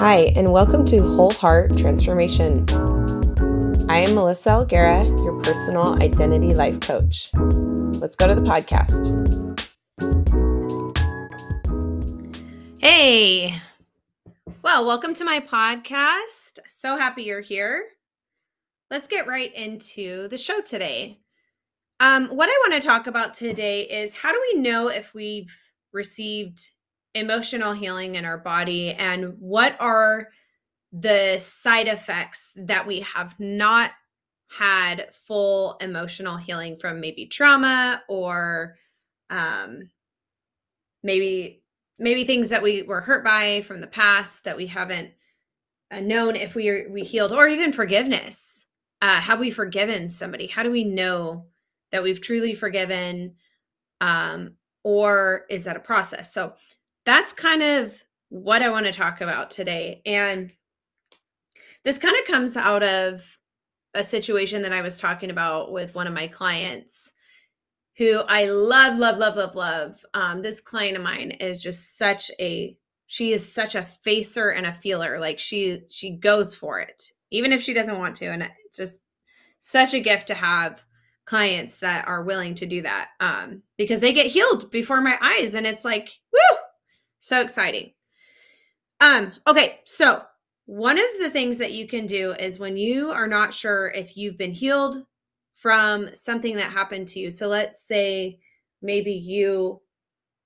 Hi, and welcome to Whole Heart Transformation. I am Melissa Alguera, your personal identity life coach. Let's go to the podcast. Hey, well, welcome to my podcast. So happy you're here. Let's get right into the show today. Um, what I want to talk about today is how do we know if we've received emotional healing in our body and what are the side effects that we have not had full emotional healing from? Maybe trauma or um, maybe maybe things that we were hurt by from the past that we haven't uh, known if we are, we healed or even forgiveness. Uh, have we forgiven somebody? How do we know that we've truly forgiven um, or is that a process? So that's kind of what I want to talk about today. And this kind of comes out of a situation that I was talking about with one of my clients who I love, love, love, love, love. Um, this client of mine is just such a she is such a facer and a feeler. Like she she goes for it, even if she doesn't want to. And it's just such a gift to have clients that are willing to do that um, because they get healed before my eyes, and it's like, woo, so exciting. Um, okay, so one of the things that you can do is when you are not sure if you've been healed from something that happened to you. So let's say maybe you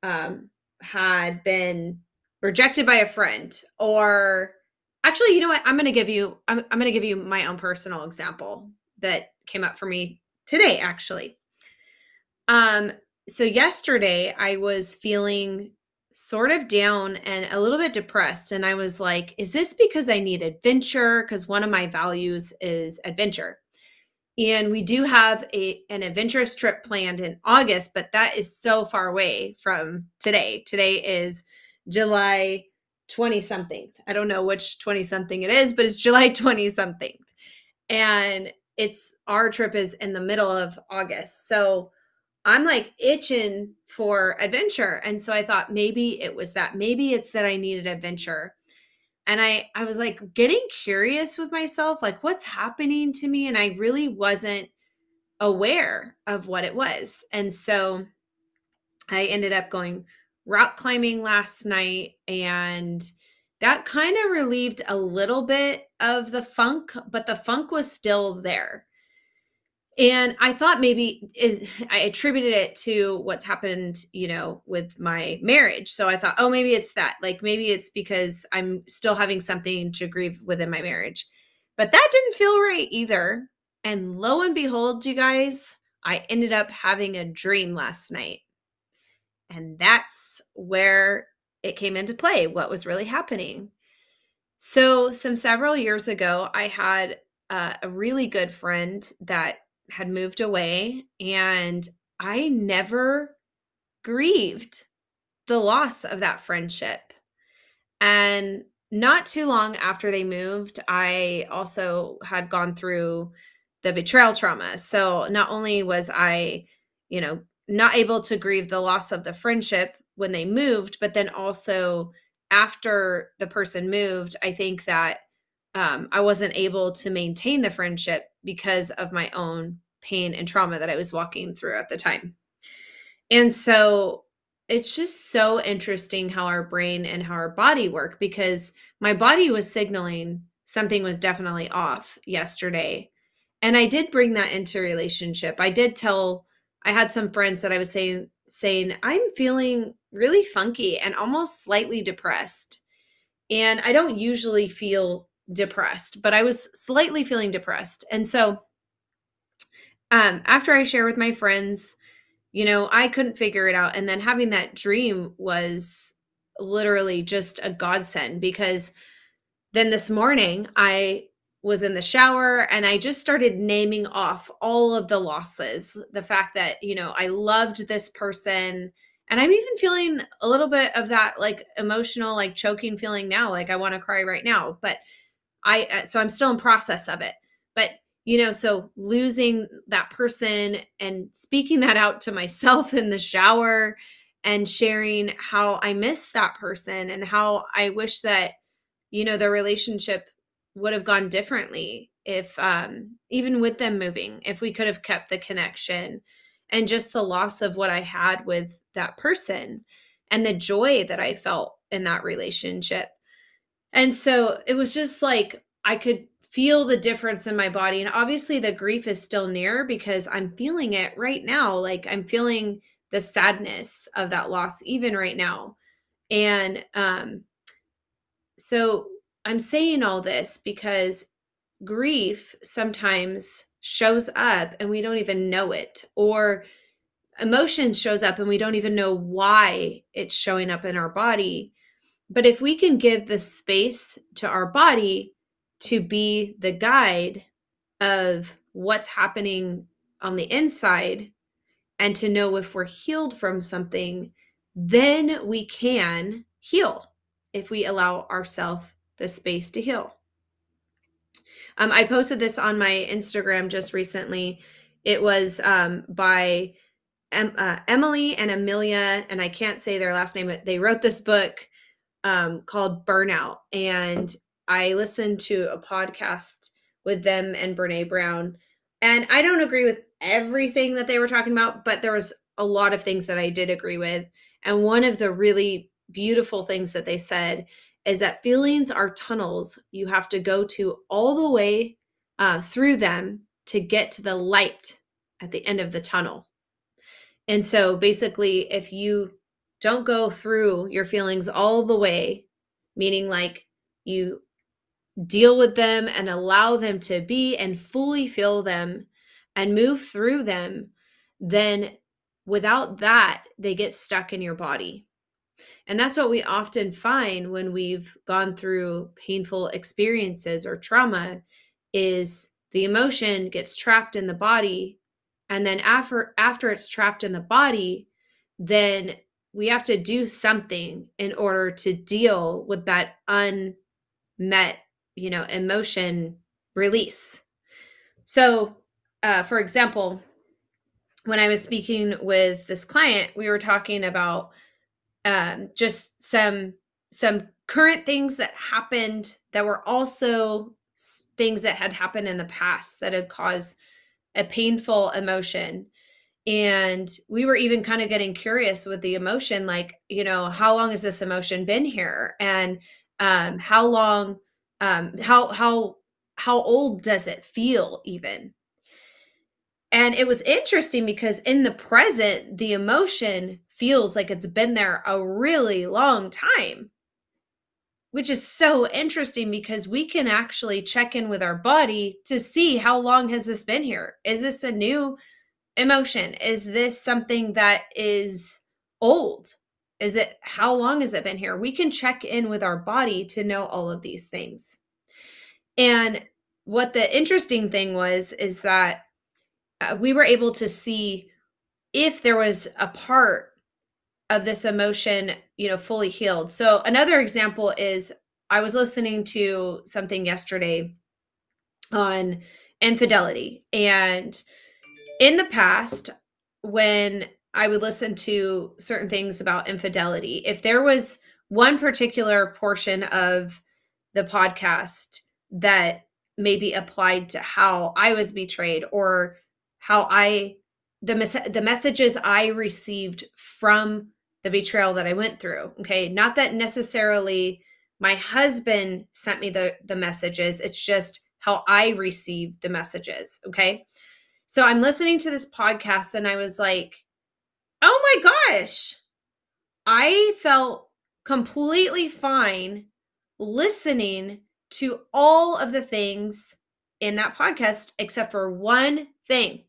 um, had been rejected by a friend or actually you know what i'm going to give you I'm, I'm going to give you my own personal example that came up for me today actually um so yesterday i was feeling sort of down and a little bit depressed. And I was like, is this because I need adventure? Because one of my values is adventure. And we do have a an adventurous trip planned in August, but that is so far away from today. Today is July 20 something. I don't know which 20 something it is, but it's July 20 something. And it's our trip is in the middle of August. So I'm like itching for adventure. And so I thought maybe it was that. Maybe it's that I needed adventure. And I I was like getting curious with myself, like what's happening to me? And I really wasn't aware of what it was. And so I ended up going rock climbing last night and that kind of relieved a little bit of the funk, but the funk was still there and i thought maybe is i attributed it to what's happened you know with my marriage. So i thought oh maybe it's that. Like maybe it's because i'm still having something to grieve within my marriage. But that didn't feel right either. And lo and behold you guys i ended up having a dream last night. And that's where it came into play what was really happening. So some several years ago i had uh, a really good friend that had moved away and I never grieved the loss of that friendship. And not too long after they moved, I also had gone through the betrayal trauma. So not only was I, you know, not able to grieve the loss of the friendship when they moved, but then also after the person moved, I think that um, I wasn't able to maintain the friendship because of my own pain and trauma that I was walking through at the time. And so it's just so interesting how our brain and how our body work because my body was signaling something was definitely off yesterday. And I did bring that into relationship. I did tell I had some friends that I was saying saying I'm feeling really funky and almost slightly depressed. And I don't usually feel depressed, but I was slightly feeling depressed. And so um, after I share with my friends, you know, I couldn't figure it out. And then having that dream was literally just a godsend because then this morning I was in the shower and I just started naming off all of the losses. The fact that, you know, I loved this person. And I'm even feeling a little bit of that like emotional, like choking feeling now. Like I want to cry right now. But I, uh, so I'm still in process of it. But you know so losing that person and speaking that out to myself in the shower and sharing how i miss that person and how i wish that you know, the relationship would have gone differently if um even with them moving, if we could have kept the connection and just the loss of what I had with that person and the joy that I felt in that relationship. And so it was just like I could feel the difference in my body. And obviously, the grief is still near because I'm feeling it right now. Like I'm feeling the sadness of that loss, even right now. And um, so I'm saying all this because grief sometimes shows up and we don't even know it, or emotion shows up and we don't even know why it's showing up in our body. But if we can give the space to our body to be the guide of what's happening on the inside and to know if we're healed from something, then we can heal if we allow ourselves the space to heal. Um, I posted this on my Instagram just recently. It was um, by uh, Emily and Amelia, and I can't say their last name, but they wrote this book um, called Burnout. And I listened to a podcast with them and Brene Brown. And I don't agree with everything that they were talking about, but there was a lot of things that I did agree with. And one of the really beautiful things that they said is that feelings are tunnels you have to go to all the way uh, through them to get to the light at the end of the tunnel. And so basically, if you don't go through your feelings all the way, meaning like you deal with them and allow them to be and fully feel them and move through them, then without that, they get stuck in your body. And that's what we often find when we've gone through painful experiences or trauma is the emotion gets trapped in the body and then after after it's trapped in the body then we have to do something in order to deal with that unmet you know emotion release. So uh, for example when i was speaking with this client we were talking about um, just some some current things that happened that were also things that had happened in the past that had caused a painful emotion and we were even kind of getting curious with the emotion like you know how long has this emotion been here? And um how long um how how how old does it feel even? And it was interesting because in the present the emotion feels like it's been there a really long time which is so interesting because we can actually check in with our body to see how long has this been here? Is this a new emotion? Is this something that is old? Is it how long has it been here? We can check in with our body to know all of these things. And what the interesting thing was is that uh, we were able to see if there was a part of this emotion, you know, fully healed. So another example is I was listening to something yesterday on infidelity and in the past when I would listen to certain things about infidelity, if there was one particular portion of the podcast that maybe applied to how I was betrayed or how I the mes- the messages I received from the betrayal that I went through. Okay, not that necessarily my husband sent me the the messages. It's just how I received the messages. Okay, so I'm listening to this podcast and I was like, oh my gosh, I felt completely fine listening to all of the things in that podcast except for one thing.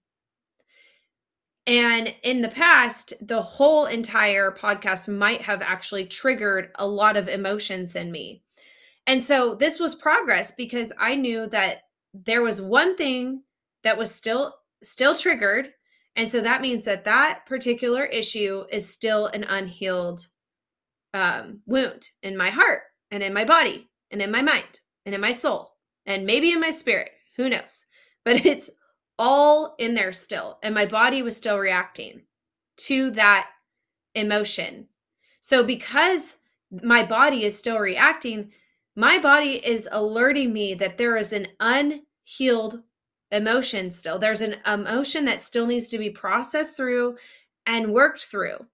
And in the past, the whole entire podcast might have actually triggered a lot of emotions in me. And so this was progress because I knew that there was one thing that was still still triggered and so that means that that particular issue is still an unhealed um, wound in my heart and in my body and in my mind and in my soul and maybe in my spirit who knows but it's all in there still. And my body was still reacting to that emotion. So, because my body is still reacting, my body is alerting me that there is an unhealed emotion still. There's an emotion that still needs to be processed through and worked through.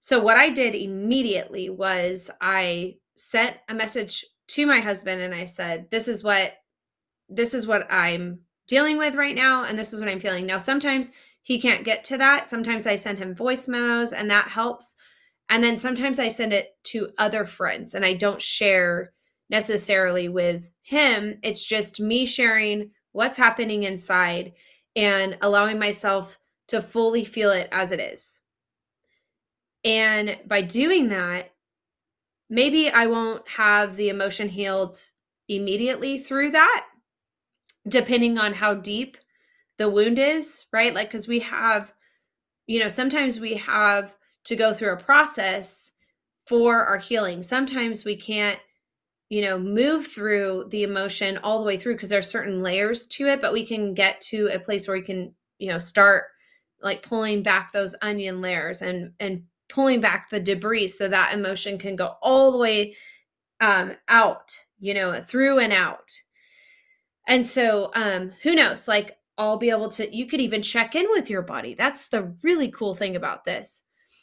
So, what I did immediately was I sent a message to my husband and I said, This is what this is what I'm dealing with right now and this is what I'm feeling. Now sometimes he can't get to that. Sometimes I send him voice memos and that helps. And then sometimes I send it to other friends and I don't share necessarily with him. It's just me sharing what's happening inside and allowing myself to fully feel it as it is. And by doing that, maybe I won't have the emotion healed immediately through that, depending on how deep the wound is, right? Like, because we have, you know, sometimes we have to go through a process for our healing. Sometimes we can't, you know, move through the emotion all the way through because there's certain layers to it, but we can get to a place where we can, you know, start like pulling back those onion layers and and pulling back the debris so that emotion can go all the way um, out, you know, through and out. And so, um, who knows? Like, I'll be able to, you could even check in with your body. That's the really cool thing about this.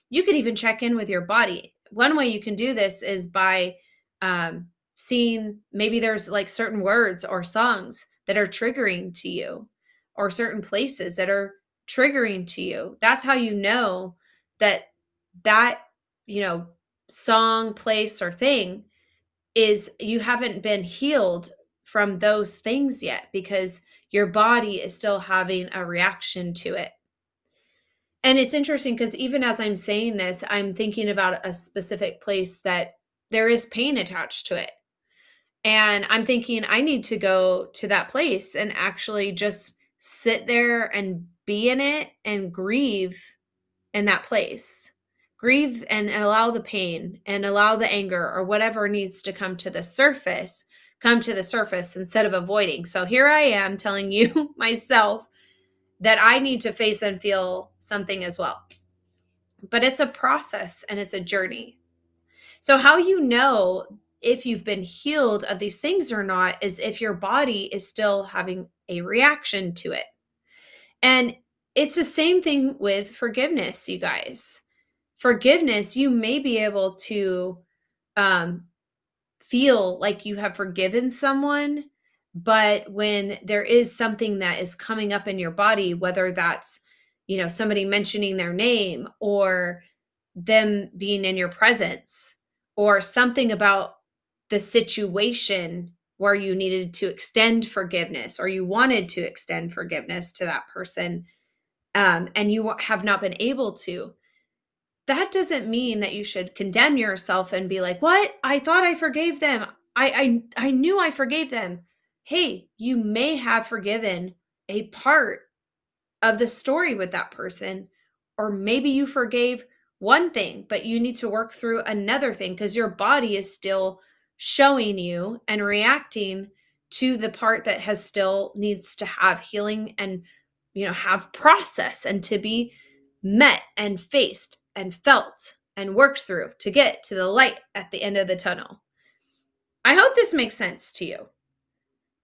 You could even check in with your body. One way you can do this is by um, seeing maybe there's like certain words or songs that are triggering to you, or certain places that are triggering to you. That's how you know that that, you know, song, place, or thing is you haven't been healed from those things yet because your body is still having a reaction to it. And it's interesting because even as I'm saying this, I'm thinking about a specific place that there is pain attached to it. And I'm thinking, I need to go to that place and actually just sit there and be in it and grieve in that place grieve and allow the pain and allow the anger or whatever needs to come to the surface come to the surface instead of avoiding. So here I am telling you myself that I need to face and feel something as well. But it's a process and it's a journey. So, how you know if you've been healed of these things or not is if your body is still having a reaction to it. And it's the same thing with forgiveness, you guys forgiveness, you may be able to um, feel like you have forgiven someone. But when there is something that is coming up in your body, whether that's, you know, somebody mentioning their name or them being in your presence or something about the situation where you needed to extend forgiveness or you wanted to extend forgiveness to that person um, and you have not been able to that doesn't mean that you should condemn yourself and be like, "What? I thought I forgave them. I I I knew I forgave them." Hey, you may have forgiven a part of the story with that person or maybe you forgave one thing, but you need to work through another thing because your body is still showing you and reacting to the part that has still needs to have healing and you know have process and to be met and faced and felt and worked through to get to the light at the end of the tunnel. I hope this makes sense to you.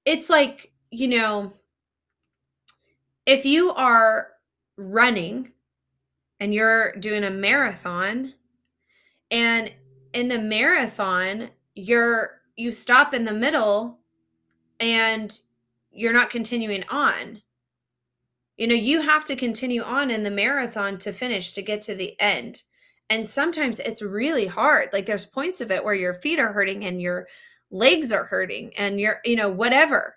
It's like, you know, if you are running and you're doing a marathon and in the marathon you're you stop in the middle and you're not continuing on you know, you have to continue on in the marathon to finish to get to the end. And sometimes it's really hard. Like there's points of it where your feet are hurting and your legs are hurting and your, you know, whatever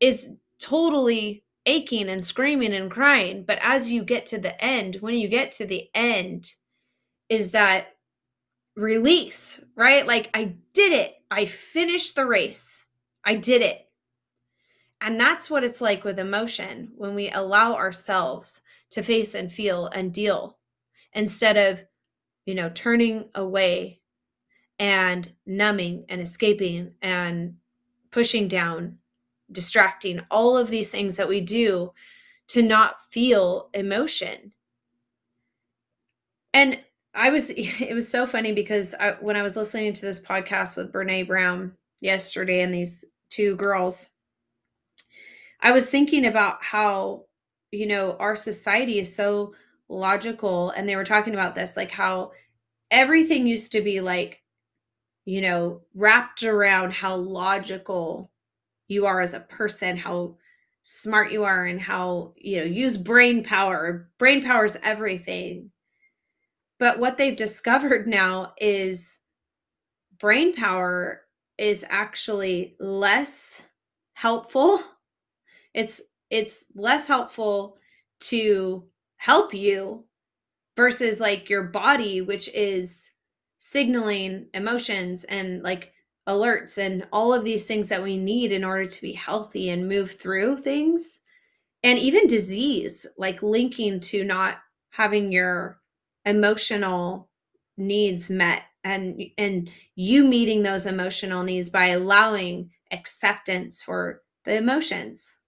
is totally aching and screaming and crying. But as you get to the end, when you get to the end, is that release, right? Like I did it. I finished the race. I did it. And that's what it's like with emotion when we allow ourselves to face and feel and deal instead of, you know, turning away and numbing and escaping and pushing down, distracting, all of these things that we do to not feel emotion. And I was, it was so funny because I, when I was listening to this podcast with Brene Brown, yesterday and these two girls, I was thinking about how, you know, our society is so logical. And they were talking about this, like how everything used to be like, you know, wrapped around how logical you are as a person, how smart you are, and how, you know, use brain power. Brain power is everything. But what they've discovered now is brain power is actually less helpful. It's it's less helpful to help you versus like your body which is signaling emotions and like alerts and all of these things that we need in order to be healthy and move through things and even disease like linking to not having your emotional needs met and and you meeting those emotional needs by allowing acceptance for the emotions.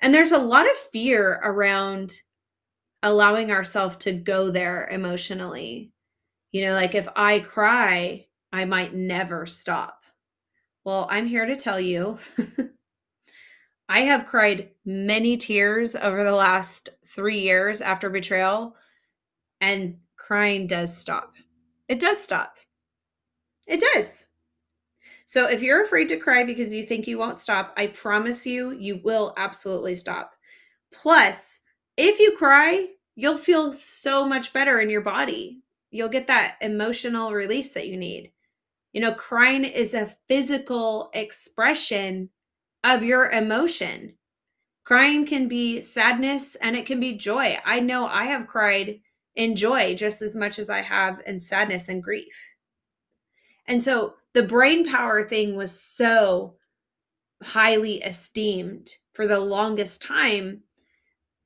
And there's a lot of fear around allowing ourselves to go there emotionally. You know like if i cry i might never stop. Well i'm here to tell you i have cried many tears over the last 3 years after betrayal and crying does stop it does stop. It does. So if you're afraid to cry because you think you won't stop, I promise you, you will absolutely stop. Plus, if you cry, you'll feel so much better in your body. You'll get that emotional release that you need. You know, crying is a physical expression of your emotion. Crying can be sadness and it can be joy. I know I have cried in joy just as much as I have in sadness and grief. And so the brain power thing was so highly esteemed for the longest time,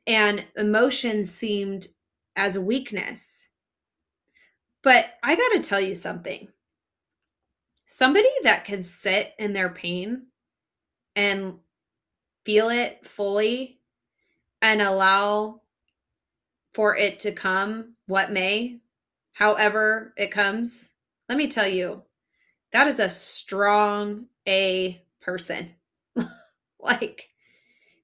and emotion seemed as a weakness. But I got to tell you something somebody that can sit in their pain and feel it fully and allow for it to come what may, however it comes, let me tell you, that is a strong A person. like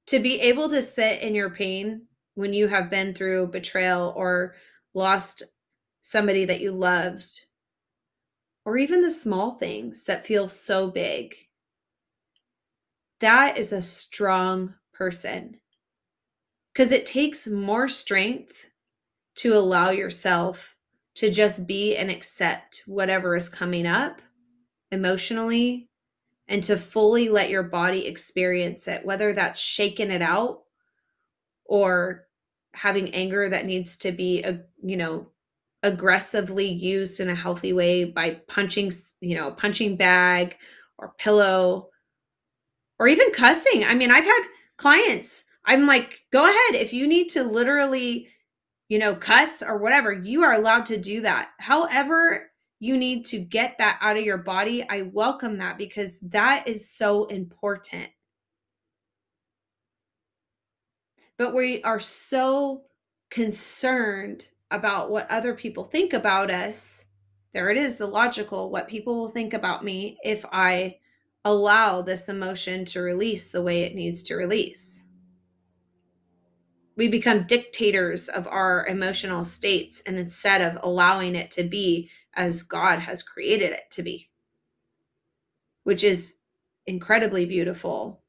to be able to sit in your pain when you have been through betrayal or lost somebody that you loved, or even the small things that feel so big. That is a strong person because it takes more strength to allow yourself to just be and accept whatever is coming up emotionally and to fully let your body experience it, whether that's shaking it out or having anger that needs to be a you know aggressively used in a healthy way by punching you know punching bag or pillow or even cussing. I mean i've had clients I'm like, go ahead. If you need to literally, you know, cuss or whatever, you are allowed to do that. However, you need to get that out of your body. I welcome that because that is so important. But we are so concerned about what other people think about us. There it is, the logical, what people will think about me if I allow this emotion to release the way it needs to release we become dictators of our emotional states and instead of allowing it to be as God has created it to be, which is incredibly beautiful.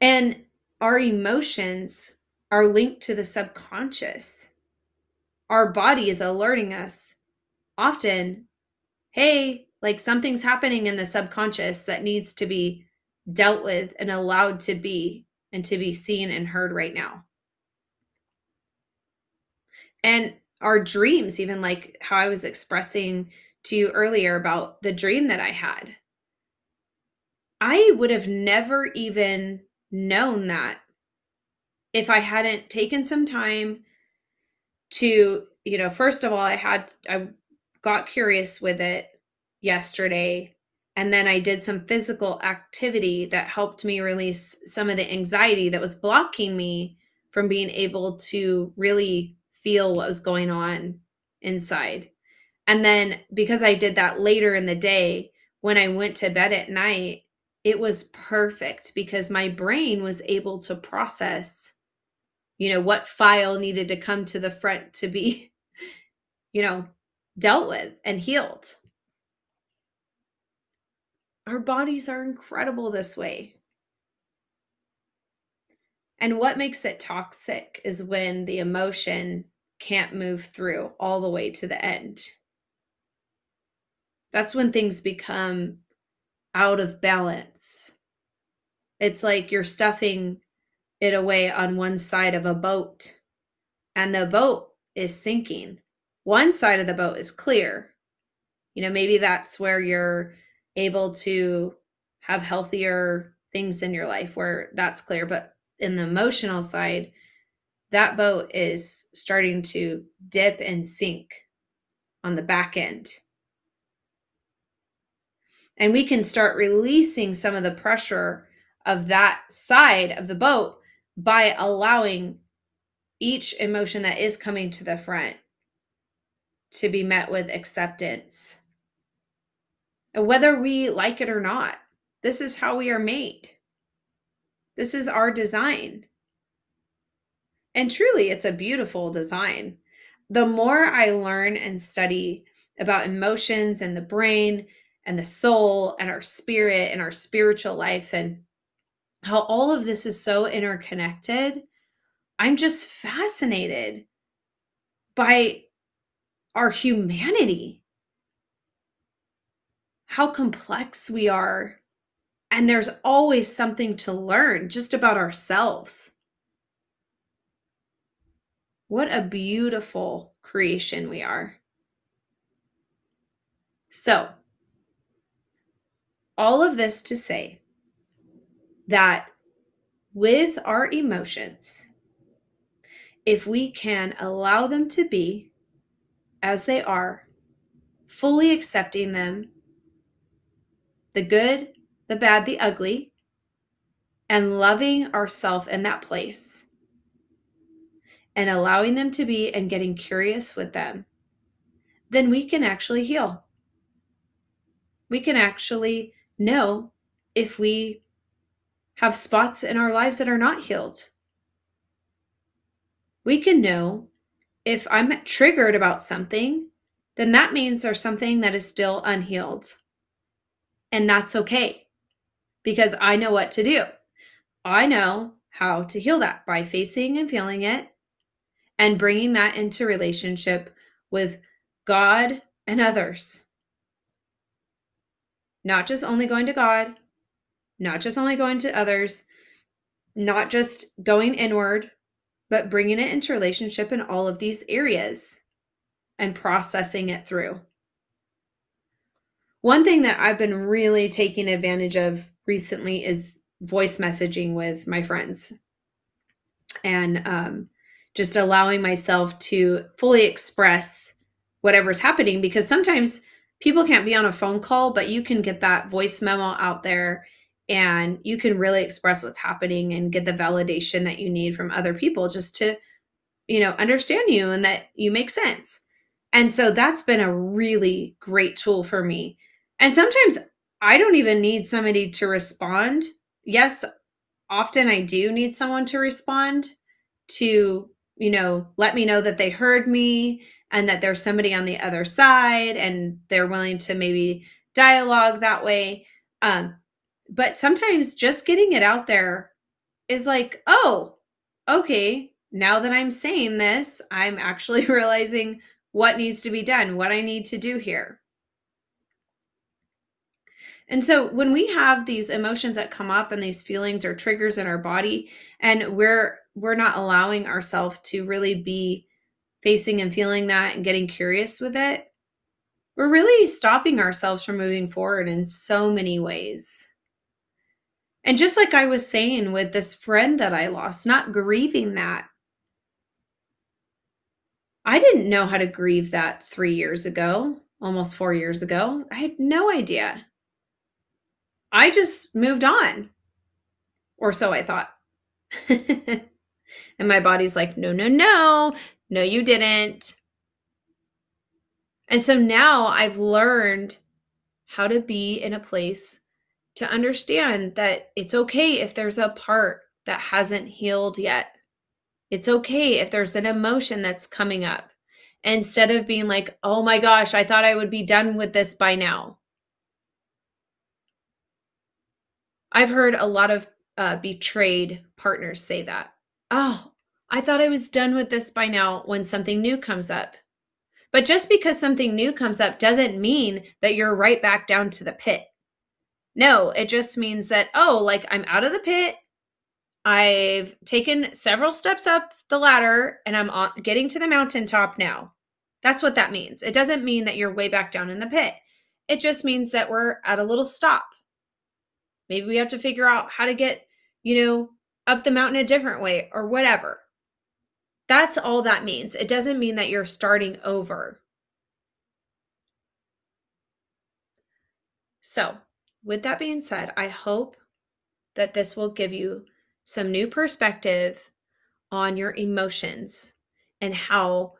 And our emotions are linked to the subconscious. Our body is alerting us often, hey, like something's happening in the subconscious that needs to be dealt with and allowed to be and to be seen and heard right now. And our dreams, even like how I was expressing to you earlier about the dream that I had. I would have never even known that if I hadn't taken some time to, you know, first of all, I had, I got curious with it yesterday and then I did some physical activity that helped me release some of the anxiety that was blocking me from being able to really feel what was going on inside. And then because I did that later in the day, when I went to bed at night, it was perfect because my brain was able to process, you know, what file needed to come to the front to be, you know, dealt with and healed. Our bodies are incredible this way. And what makes it toxic is when the emotion can't move through all the way to the end. That's when things become out of balance. It's like you're stuffing it away on one side of a boat and the boat is sinking. One side of the boat is clear. You know, maybe that's where you're able to have healthier things in your life where that's clear. But in the emotional side, that boat is starting to dip and sink on the back end. And we can start releasing some of the pressure of that side of the boat by allowing each emotion that is coming to the front to be met with acceptance whether we like it or not. This is how we are made. This is our design. And truly, it's a beautiful design. The more I learn and study about emotions and the brain and the soul and our spirit and our spiritual life and how all of this is so interconnected, I'm just fascinated by our humanity how complex we are. And there's always something to learn just about ourselves. What a beautiful creation we are. So, all of this to say that with our emotions, if we can allow them to be as they are, fully accepting them the good, the bad, the ugly, and loving ourself in that place and allowing them to be and getting curious with them, then we can actually heal. We can actually know if we have spots in our lives that are not healed. We can know if I'm triggered about something, then that means there's something that is still unhealed. And that's okay because I know what to do. I know how to heal that by facing and feeling it and bringing that into relationship with God and others. Not just only going to God, not just only going to others, not just going inward, but bringing it into relationship in all of these areas and processing it through. One thing that I've been really taking advantage of recently is voice messaging with my friends. And um, just allowing myself to fully express whatever's happening because sometimes people can't be on a phone call, but you can get that voice memo out there and you can really express what's happening and get the validation that you need from other people just to you know understand you and that you make sense. And so that's been a really great tool for me and sometimes I don't even need somebody to respond. Yes, often I do need someone to respond to, you know, let me know that they heard me and that there's somebody on the other side and they're willing to maybe dialogue that way. Um, but sometimes just getting it out there is like, oh, okay, now that I'm saying this, I'm actually realizing what needs to be done, what I need to do here. And so when we have these emotions that come up and these feelings or triggers in our body and we're we're not allowing ourselves to really be facing and feeling that and getting curious with it, we're really stopping ourselves from moving forward in so many ways. And just like I was saying with this friend that I lost, not grieving that. I didn't know how to grieve that three years ago, almost four years ago. I had no idea. I just moved on. Or so I thought. and my body's like, no, no, no, no, you didn't. And so now I've learned how to be in a place to understand that it's okay if there's a part that hasn't healed yet. It's okay if there's an emotion that's coming up. Instead of being like, oh my gosh, I thought I would be done with this by now. I've heard a lot of uh, betrayed partners say that. Oh, I thought I was done with this by now when something new comes up. But just because something new comes up doesn't mean that you're right back down to the pit. No, it just means that, oh, like I'm out of the pit. I've taken several steps up the ladder and I'm getting to the mountaintop now. That's what that means. It doesn't mean that you're way back down in the pit. It just means that we're at a little stop. Maybe we have to figure out how to get, you know, up the mountain a different way or whatever. That's all that means. It doesn't mean that you're starting over. So, with that being said, I hope that this will give you some new perspective on your emotions and how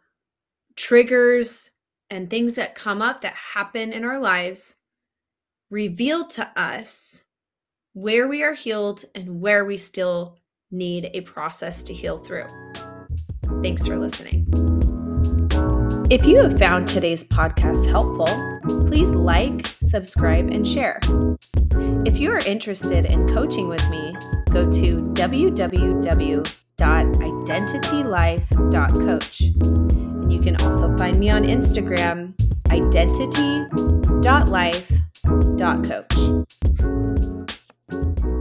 triggers and things that come up that happen in our lives reveal to us where we are healed and where we still need a process to heal through. Thanks for listening. If you have found today's podcast helpful, please like, subscribe, and share. If you are interested in coaching with me, go to www.identitylife.coach. And you can also find me on Instagram, identity.life.coach. Thank you